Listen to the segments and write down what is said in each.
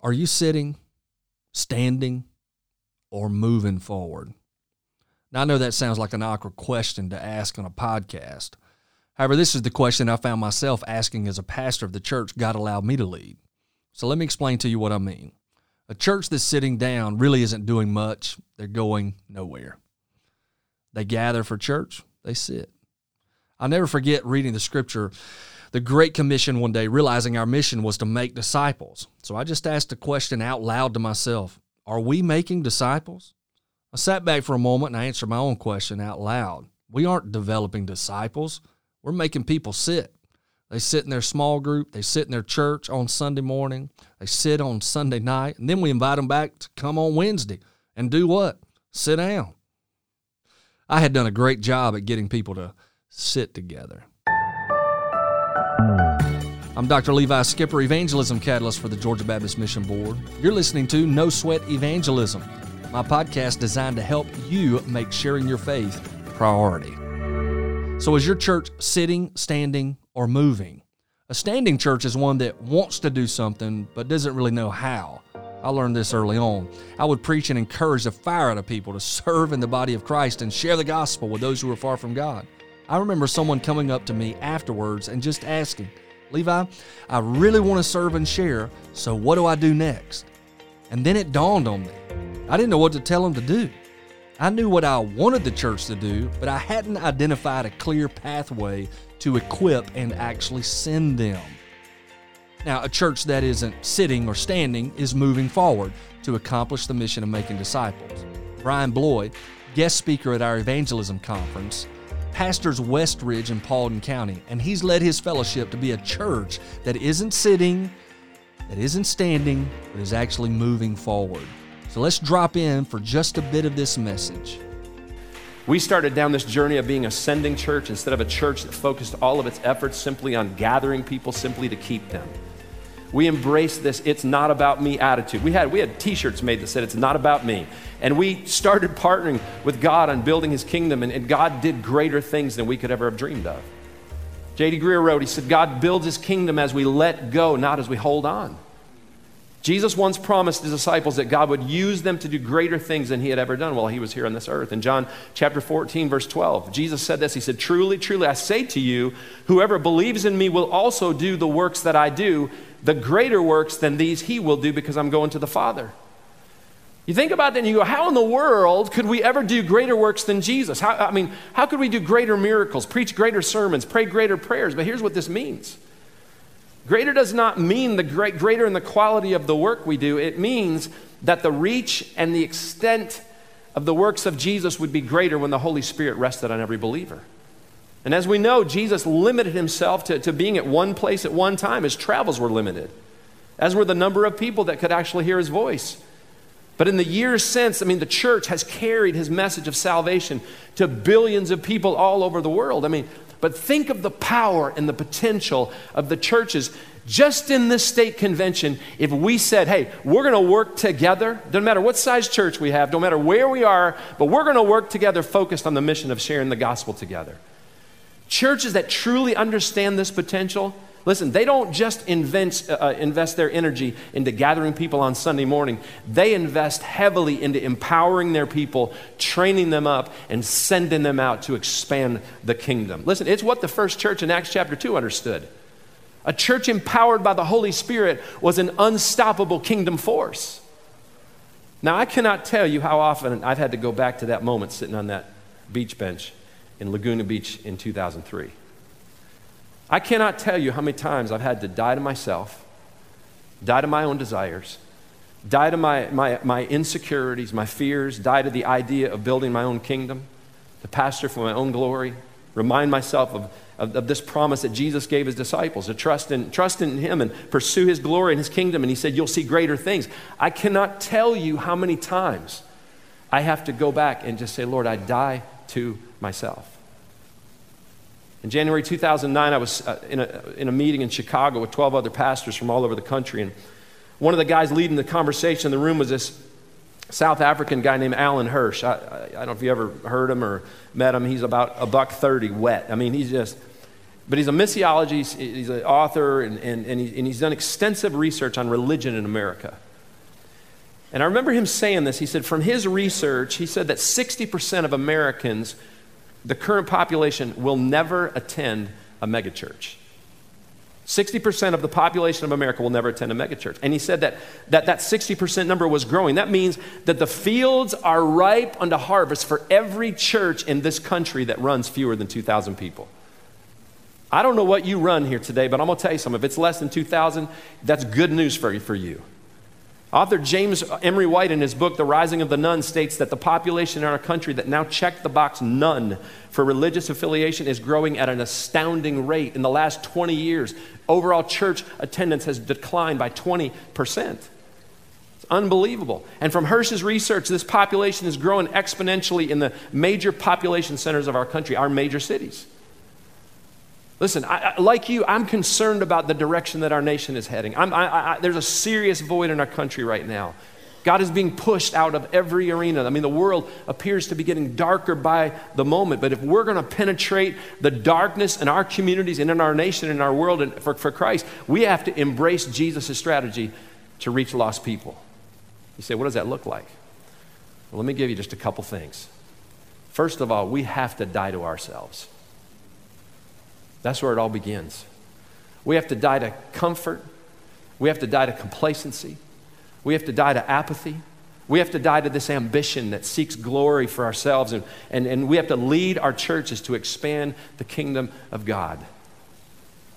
Are you sitting, standing, or moving forward? Now, I know that sounds like an awkward question to ask on a podcast. However, this is the question I found myself asking as a pastor of the church God allowed me to lead. So let me explain to you what I mean. A church that's sitting down really isn't doing much, they're going nowhere. They gather for church, they sit. I'll never forget reading the scripture, the Great Commission one day, realizing our mission was to make disciples. So I just asked a question out loud to myself Are we making disciples? I sat back for a moment and I answered my own question out loud. We aren't developing disciples, we're making people sit. They sit in their small group, they sit in their church on Sunday morning, they sit on Sunday night, and then we invite them back to come on Wednesday and do what? Sit down. I had done a great job at getting people to sit together. I'm Dr. Levi Skipper, Evangelism Catalyst for the Georgia Baptist Mission Board. You're listening to No Sweat Evangelism, my podcast designed to help you make sharing your faith a priority. So, is your church sitting, standing, or moving? A standing church is one that wants to do something but doesn't really know how. I learned this early on. I would preach and encourage the fire out of people to serve in the body of Christ and share the gospel with those who are far from God. I remember someone coming up to me afterwards and just asking, Levi, I really want to serve and share, so what do I do next? And then it dawned on me. I didn't know what to tell them to do. I knew what I wanted the church to do, but I hadn't identified a clear pathway to equip and actually send them. Now, a church that isn't sitting or standing is moving forward to accomplish the mission of making disciples. Brian Bloye, guest speaker at our evangelism conference, pastors Westridge in Paulding County, and he's led his fellowship to be a church that isn't sitting, that isn't standing, but is actually moving forward. So let's drop in for just a bit of this message. We started down this journey of being a sending church instead of a church that focused all of its efforts simply on gathering people simply to keep them. We embraced this it's not about me attitude. We had we had t-shirts made that said it's not about me. And we started partnering with God on building his kingdom and, and God did greater things than we could ever have dreamed of. J.D. Greear wrote, he said, God builds his kingdom as we let go, not as we hold on. Jesus once promised his disciples that God would use them to do greater things than he had ever done while he was here on this earth. In John chapter 14, verse 12, Jesus said this He said, Truly, truly, I say to you, whoever believes in me will also do the works that I do. The greater works than these he will do because I'm going to the Father. You think about that and you go, How in the world could we ever do greater works than Jesus? How, I mean, how could we do greater miracles, preach greater sermons, pray greater prayers? But here's what this means Greater does not mean the great, greater in the quality of the work we do. It means that the reach and the extent of the works of Jesus would be greater when the Holy Spirit rested on every believer. And as we know, Jesus limited himself to, to being at one place at one time. His travels were limited, as were the number of people that could actually hear his voice. But in the years since, I mean, the church has carried his message of salvation to billions of people all over the world. I mean, but think of the power and the potential of the churches just in this state convention. If we said, hey, we're going to work together, doesn't matter what size church we have, don't matter where we are, but we're going to work together focused on the mission of sharing the gospel together. Churches that truly understand this potential, Listen, they don't just invent, uh, uh, invest their energy into gathering people on Sunday morning. They invest heavily into empowering their people, training them up, and sending them out to expand the kingdom. Listen, it's what the first church in Acts chapter 2 understood. A church empowered by the Holy Spirit was an unstoppable kingdom force. Now, I cannot tell you how often I've had to go back to that moment sitting on that beach bench in Laguna Beach in 2003. I cannot tell you how many times I've had to die to myself, die to my own desires, die to my, my, my insecurities, my fears, die to the idea of building my own kingdom, to pastor for my own glory, remind myself of, of, of, this promise that Jesus gave his disciples to trust in, trust in him and pursue his glory and his kingdom. And he said, You'll see greater things. I cannot tell you how many times I have to go back and just say, Lord, I die to myself. In January 2009, I was uh, in, a, in a meeting in Chicago with 12 other pastors from all over the country. And one of the guys leading the conversation in the room was this South African guy named Alan Hirsch. I, I, I, don't know if you ever heard him or met him. He's about a buck 30 wet. I mean, he's just, but he's a missiology, he's, he's an author, and, and, and, he, and he's done extensive research on religion in America. And I remember him saying this. He said, from his research, he said that 60% of Americans, the current population, will never attend a megachurch. 60% of the population of America will never attend a megachurch. And he said that, that that 60% number was growing. That means that the fields are ripe unto harvest for every church in this country that runs fewer than 2,000 people. I don't know what you run here today, but I'm going to tell you something. If it's less than 2,000, that's good news for, for you. Author James Emery White, in his book, The Rising of the Nun, states that the population in our country that now check the box none for religious affiliation is growing at an astounding rate. In the last 20 years, overall church attendance has declined by 20%. It's unbelievable. And from Hirsch's research, this population is growing exponentially in the major population centers of our country, our major cities. Listen, I, I, like you, I'm concerned about the direction that our nation is heading. I, there's a serious void in our country right now. God is being pushed out of every arena. I mean, the world appears to be getting darker by the moment. But if we're going to penetrate the darkness in our communities and in our nation and in our world and for, for Christ, we have to embrace Jesus' strategy to reach lost people. You say, what does that look like? Well, let me give you just a couple things. First of all, we have to die to ourselves. That's where it all begins. We have to die to comfort. We have to die to complacency. We have to die to apathy. We have to die to this ambition that seeks glory for ourselves. And, and, and we have to lead our churches to expand the kingdom of God.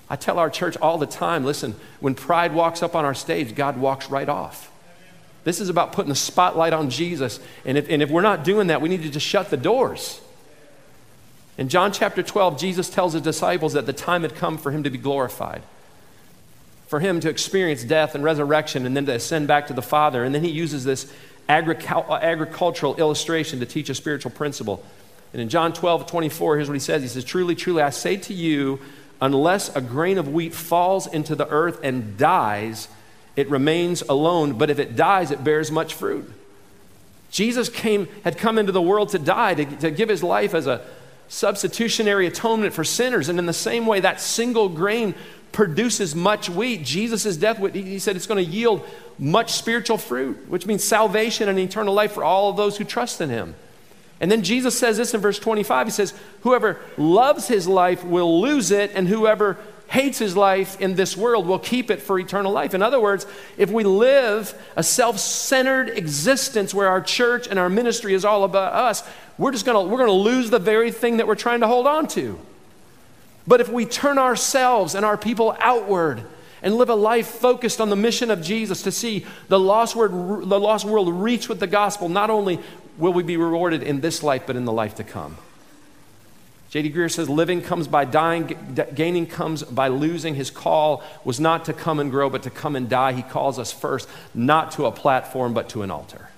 I tell our church all the time listen, when pride walks up on our stage, God walks right off. This is about putting the spotlight on Jesus. And if, and if we're not doing that, we need to just shut the doors. In John chapter 12, Jesus tells his disciples that the time had come for him to be glorified, for him to experience death and resurrection, and then to ascend back to the Father. And then he uses this uh, agricultural illustration to teach a spiritual principle. And in John 12, 24, here's what he says He says, Truly, truly, I say to you, unless a grain of wheat falls into the earth and dies, it remains alone. But if it dies, it bears much fruit. Jesus came, had come into the world to die, to, to give his life as a substitutionary atonement for sinners. And in the same way, that single grain produces much wheat. Jesus' death, he said it's going to yield much spiritual fruit, which means salvation and eternal life for all of those who trust in him. And then Jesus says this in verse 25 He says, Whoever loves his life will lose it, and whoever hates his life in this world will keep it for eternal life. In other words, if we live a self centered existence where our church and our ministry is all about us, we're just gonna, we're gonna lose the very thing that we're trying to hold on to. But if we turn ourselves and our people outward and live a life focused on the mission of Jesus to see the lost, word, the lost world reach with the gospel, not only will we be rewarded in this life, but in the life to come. J.D. Greear says, Living comes by dying, gaining comes by losing. His call was not to come and grow, but to come and die. He calls us first, not to a platform, but to an altar.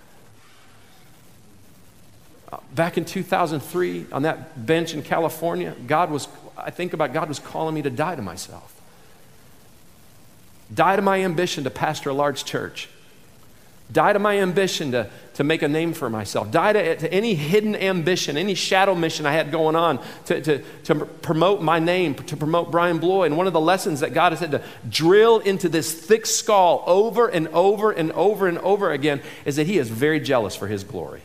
Back in 2003, on that bench in California, God was, I think about God was calling me to die to myself. Die to my ambition to pastor a large church Die to my ambition to, to make a name for myself. Die to, to any hidden ambition, any shadow mission I had going on to, to, to promote my name, to promote Brian Bloye. And one of the lessons that God has had to drill into this thick skull over and over and over and over again is that He is very jealous for His glory.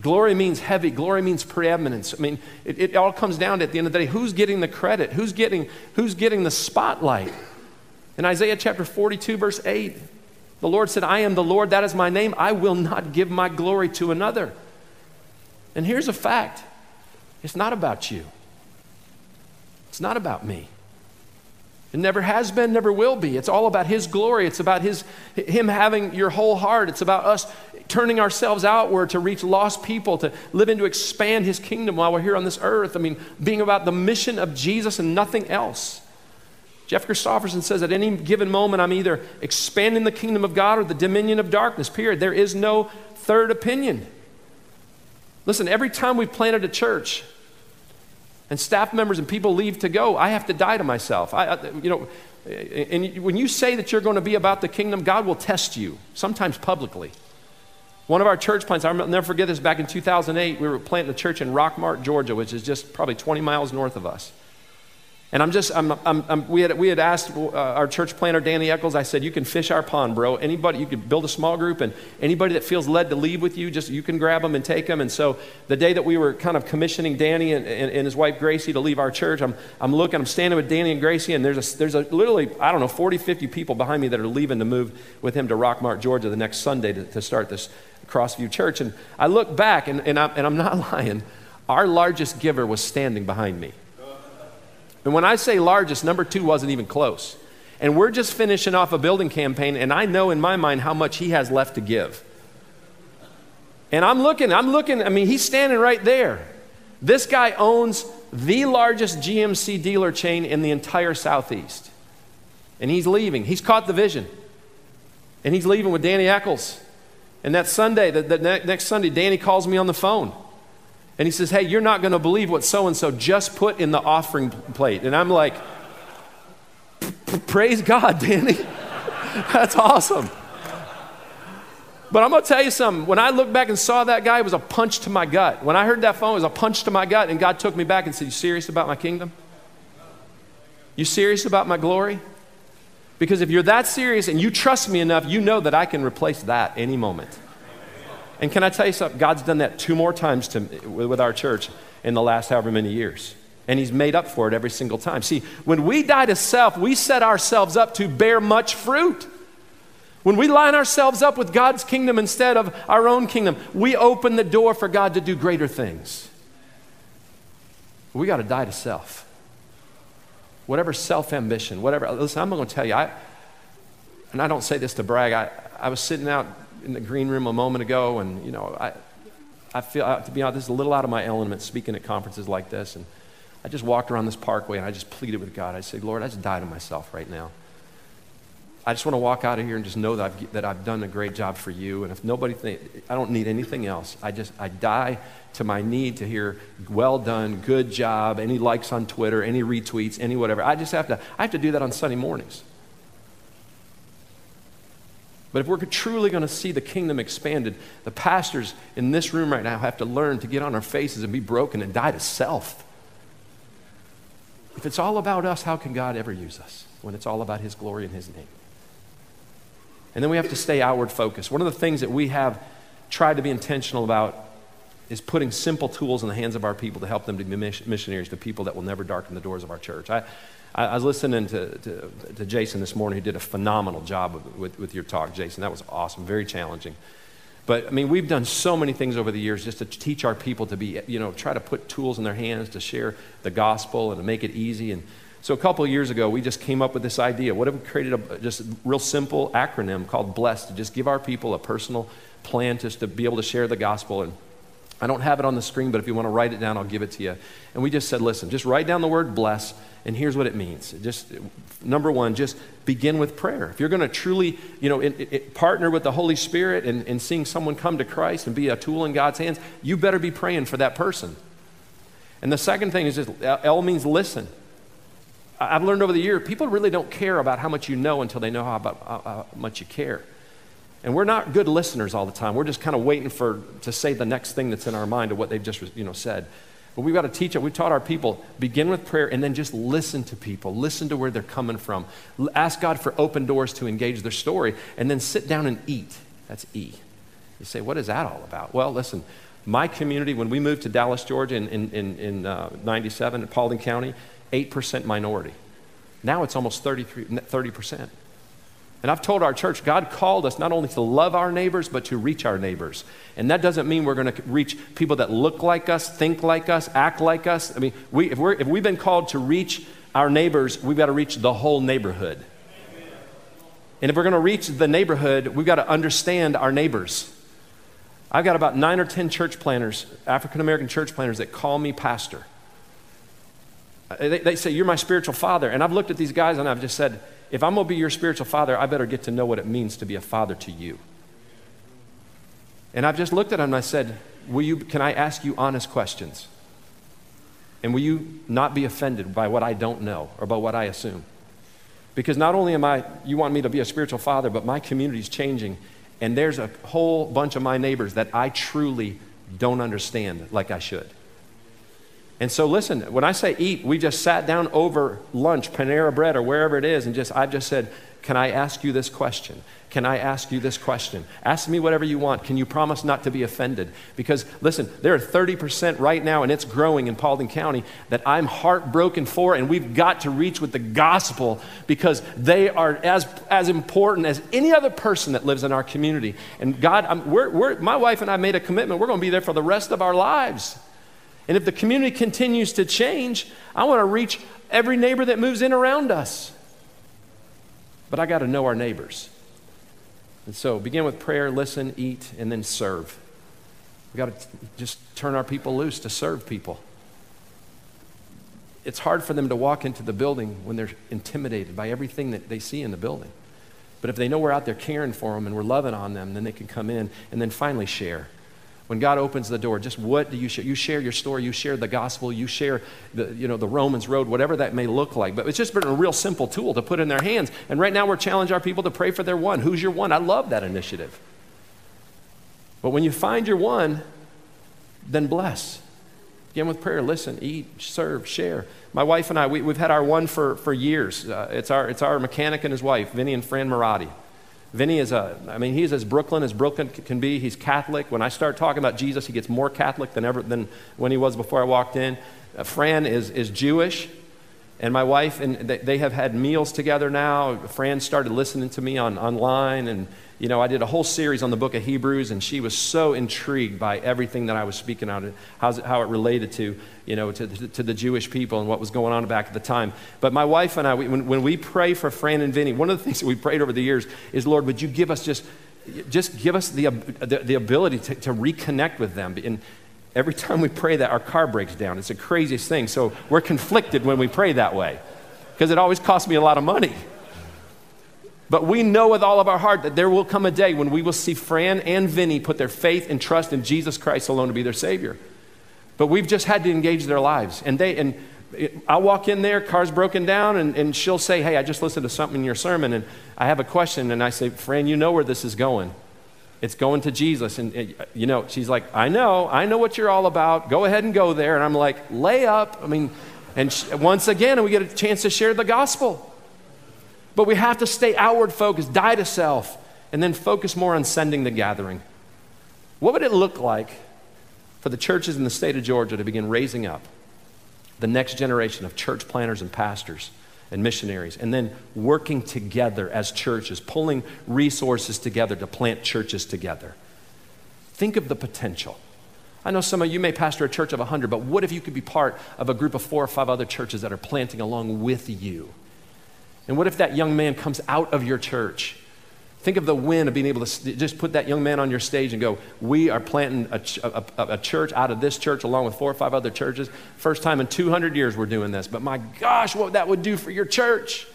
Glory means heavy. Glory means preeminence. I mean, it, it all comes down to at the end of the day who's getting the credit? Who's getting, who's getting the spotlight? In Isaiah chapter 42, verse 8, the Lord said, I am the Lord, that is my name. I will not give my glory to another. And here's a fact it's not about you, it's not about me. It never has been, never will be. It's all about His glory. It's about his, Him having your whole heart. It's about us turning ourselves outward to reach lost people, to live and to expand His kingdom while we're here on this earth. I mean, being about the mission of Jesus and nothing else. Jeff Christopherson says at any given moment, I'm either expanding the kingdom of God or the dominion of darkness, period. There is no third opinion. Listen, every time we've planted a church and staff members and people leave to go, I have to die to myself. I, I, you know, and when you say that you're going to be about the kingdom, God will test you, sometimes publicly. One of our church plants, I'll never forget this, back in 2008, we were planting a church in Rockmart, Georgia, which is just probably 20 miles north of us. And I'm just, I'm, I'm, I'm, we, had, we had asked uh, our church planter, Danny Eccles, I said, you can fish our pond, bro. Anybody, you could build a small group, and anybody that feels led to leave with you, just you can grab them and take them. And so the day that we were kind of commissioning Danny and, and, and his wife Gracie to leave our church, I'm, I'm looking, I'm standing with Danny and Gracie, and there's a, there's a literally, I don't know, 40, 50 people behind me that are leaving to move with him to Rockmart, Georgia the next Sunday to, to start this Crossview Church. And I look back, and, and, I'm, and I'm not lying, our largest giver was standing behind me. And when I say largest, number two wasn't even close. And we're just finishing off a building campaign, and I know in my mind how much he has left to give. And I'm looking, I'm looking, I mean, he's standing right there. This guy owns the largest GMC dealer chain in the entire Southeast. And he's leaving. He's caught the vision. And he's leaving with Danny Eccles. And that Sunday, the, the next Sunday, Danny calls me on the phone. And he says, Hey, you're not going to believe what so and so just put in the offering plate. And I'm like, Praise God, Danny. That's awesome. But I'm going to tell you something. When I looked back and saw that guy, it was a punch to my gut. When I heard that phone, it was a punch to my gut. And God took me back and said, You serious about my kingdom? You serious about my glory? Because if you're that serious and you trust me enough, you know that I can replace that any moment. And can I tell you something? God's done that two more times to, with our church in the last however many years. And He's made up for it every single time. See, when we die to self, we set ourselves up to bear much fruit. When we line ourselves up with God's kingdom instead of our own kingdom, we open the door for God to do greater things. We got to die to self. Whatever self ambition, whatever. Listen, I'm going to tell you, I, and I don't say this to brag, I, I was sitting out in the green room a moment ago, and you know, I, I feel to be honest, this is a little out of my element speaking at conferences like this, and I just walked around this parkway and I just pleaded with God. I said, Lord, I just die to myself right now. I just want to walk out of here and just know that I've, that I've done a great job for you. And if nobody think, I don't need anything else. I just, I die to my need to hear, well done, good job, any likes on Twitter, any retweets, any whatever. I just have to, I have to do that on Sunday mornings. But if we're truly going to see the kingdom expanded, the pastors in this room right now have to learn to get on our faces and be broken and die to self. If it's all about us, how can God ever use us when it's all about His glory and His name? And then we have to stay outward focused. One of the things that we have tried to be intentional about is putting simple tools in the hands of our people to help them to be missionaries to people that will never darken the doors of our church. I, I, was listening to, to, to, Jason this morning, who did a phenomenal job with, with your talk, Jason. That was awesome, very challenging. But I mean, we've done so many things over the years just to teach our people to be, you know, try to put tools in their hands to share the gospel and to make it easy. And so a couple years ago, we just came up with this idea. What if we created a just real simple acronym called BLESS to just give our people a personal plan just to be able to share the gospel and I don't have it on the screen, but if you want to write it down, I'll give it to you. And we just said, listen, just write down the word bless, and here's what it means. Just number one, just begin with prayer. If you're going to truly, you know, it, it, partner with the Holy Spirit and, and seeing someone come to Christ and be a tool in God's hands, you better be praying for that person. And the second thing is just L means listen. I've learned over the years, people really don't care about how much you know until they know how, about, how much you care. And we're not good listeners all the time. We're just kind of waiting for to say the next thing that's in our mind of what they've just you know said. But we've got to teach it. We've taught our people begin with prayer and then just listen to people. Listen to where they're coming from. Ask God for open doors to engage their story and then sit down and eat. That's E. You say, what is that all about? Well, listen, my community, when we moved to Dallas, Georgia in, in, in, in uh, 97 in Paulding County, 8% minority. Now it's almost 33, 30%. And I've told our church, God called us not only to love our neighbors, but to reach our neighbors. And that doesn't mean we're going to reach people that look like us, think like us, act like us. I mean, we, if, we're, if we've been called to reach our neighbors, we've got to reach the whole neighborhood. And if we're going to reach the neighborhood, we've got to understand our neighbors. I've got about nine or 10 church planters, African American church planters, that call me pastor. Uh, they, they say, You're my spiritual father. And I've looked at these guys and I've just said, if I'm going to be your spiritual father, I better get to know what it means to be a father to you. And I've just looked at them and I said, will you, Can I ask you honest questions? And will you not be offended by what I don't know or by what I assume? Because not only am I, you want me to be a spiritual father, but my community is changing. And there's a whole bunch of my neighbors that I truly don't understand like I should. And so, listen, when I say eat, we just sat down over lunch, Panera Bread, or wherever it is, and just I've just said, Can I ask you this question? Can I ask you this question? Ask me whatever you want. Can you promise not to be offended? Because, listen, there are 30% right now, and it's growing in Paulding County, that I'm heartbroken for, and we've got to reach with the gospel because they are as, as important as any other person that lives in our community. And God, we're, we're, my wife and I made a commitment. We're going to be there for the rest of our lives. And if the community continues to change, I want to reach every neighbor that moves in around us. But I got to know our neighbors. And so begin with prayer, listen, eat, and then serve. We've got to just turn our people loose to serve people. It's hard for them to walk into the building when they're intimidated by everything that they see in the building. But if they know we're out there caring for them and we're loving on them, then they can come in and then finally share. When God opens the door, just what do you share? You share your story, you share the gospel, you share the, you know, the Romans road, whatever that may look like. But it's just been a real simple tool to put in their hands. And right now we're challenging our people to pray for their one. Who's your one? I love that initiative. But when you find your one, then bless. Begin with prayer. Listen, eat, serve, share. My wife and I, we, have had our one for, for years. Uh, it's, our, it's our mechanic and his wife, Vinny and Fran Marotti. Vinny is a, I mean, he's as Brooklyn as Brooklyn can be. He's Catholic. When I start talking about Jesus, he gets more Catholic than ever than when he was before I walked in. Uh, Fran is, is Jewish, and my wife, and they, have had meals together now. Fran started listening to me on online, and you know, I did a whole series on the book of Hebrews, and she was so intrigued by everything that I was speaking on, how it related to, you know, to, to the Jewish people and what was going on back at the time. But my wife and I, when, when we pray for Fran and Vinny, one of the things that we prayed over the years is, Lord, would you give us just, just give us the, the, the ability to, to reconnect with them. And every time we pray that, our car breaks down. It's the craziest thing. So we're conflicted when we pray that way because it always costs me a lot of money. But we know with all of our heart that there will come a day when we will see Fran and Vinny put their faith and trust in Jesus Christ alone to be their Savior. But we've just had to engage their lives. And they, and I'll walk in there, car's broken down, and, and she'll say, Hey, I just listened to something in your sermon, and I have a question. And I say, Fran, you know where this is going. It's going to Jesus. And, you know, she's like, I know, I know what you're all about. Go ahead and go there. And I'm like, lay up. I mean, and she, once again, we get a chance to share the gospel. But we have to stay outward focused, die to self, and then focus more on sending the gathering. What would it look like for the churches in the state of Georgia to begin raising up the next generation of church planters and pastors and missionaries, and then working together as churches, pulling resources together to plant churches together? Think of the potential. I know some of you may pastor a church of 100, but what if you could be part of a group of four or five other churches that are planting along with you? And what if that young man comes out of your church? Think of the win of being able to just put that young man on your stage and go, We are planting a, a, a, church out of this church along with four or five other churches. First time in 200 years we're doing this. But my gosh, what that would do for your church.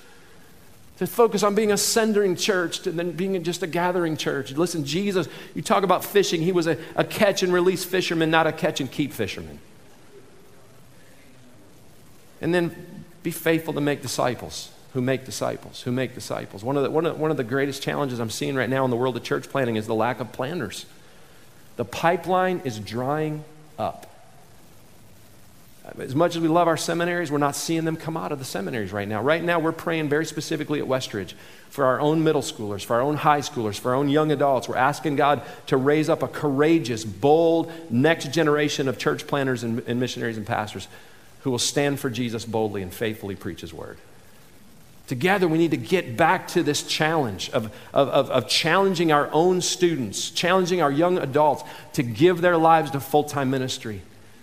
To focus on being a sending church and then being just a gathering church. Listen, Jesus, you talk about fishing, he was a, a catch and release fisherman, not a catch and keep fisherman. And then be faithful to make disciples who make disciples, who make disciples. One of, the, one, of, one of the greatest challenges I'm seeing right now in the world of church planting is the lack of planters. The pipeline is drying up. As much as we love our seminaries, we're not seeing them come out of the seminaries right now. Right now, we're praying very specifically at Westridge for our own middle schoolers, for our own high schoolers, for our own young adults. We're asking God to raise up a courageous, bold next generation of church planters and, and missionaries and pastors who will stand for Jesus boldly and faithfully preach His word. Together, we need to get back to this challenge of, of, of, of, challenging our own students, challenging our young adults to give their lives to full time ministry,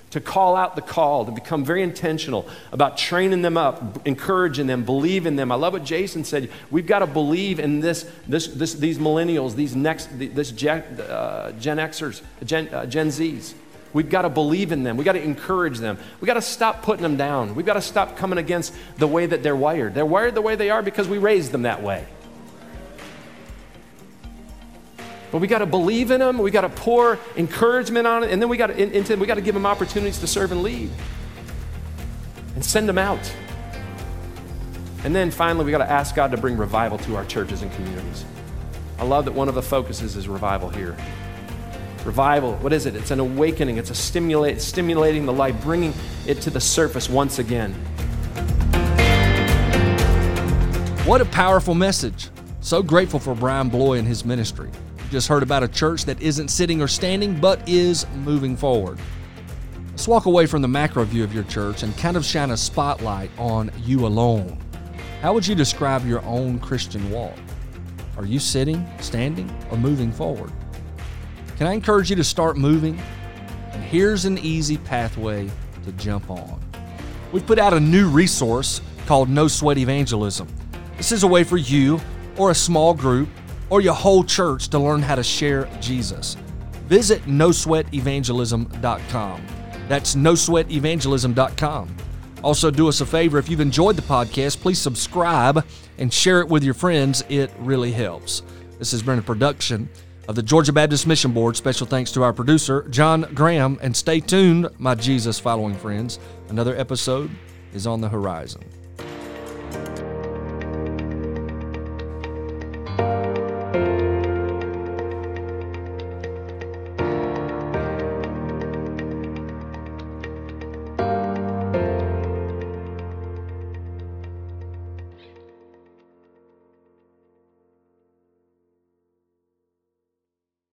to call out the call, to become very intentional about training them up, encouraging them, believing them. I love what Jason said. We've got to believe in this, this, this these millennials, these next, this Gen, uh, Gen Xers, Gen, uh, Gen Zs. We've got to believe in them. We've got to encourage them. We've got to stop putting them down. We've got to stop coming against the way that they're wired. They're wired the way they are because we raised them that way. But we got to believe in them. We got to pour encouragement on it, and then we got to we got to give them opportunities to serve and lead, and send them out. And then finally, we got to ask God to bring revival to our churches and communities. I love that one of the focuses is revival here. Revival, what is it? It's an awakening, it's a stimulate, stimulating the light, bringing it to the surface once again. What a powerful message. So grateful for Brian Bloye and his ministry. Just heard about a church that isn't sitting or standing, but is moving forward. Let's walk away from the macro view of your church and kind of shine a spotlight on you alone. How would you describe your own Christian walk? Are you sitting, standing, or moving forward? Can I encourage you to start moving? And here's an easy pathway to jump on. We've put out a new resource called No Sweat Evangelism. This is a way for you or a small group or your whole church to learn how to share Jesus. Visit nosweatevangelism.com. That's nosweatevangelism.com. Also, do us a favor if you've enjoyed the podcast, please subscribe and share it with your friends. It really helps. This has been a production of the Georgia Baptist Mission Board. Special thanks to our producer, John Graham. And stay tuned, my Jesus following friends. Another episode is on the horizon.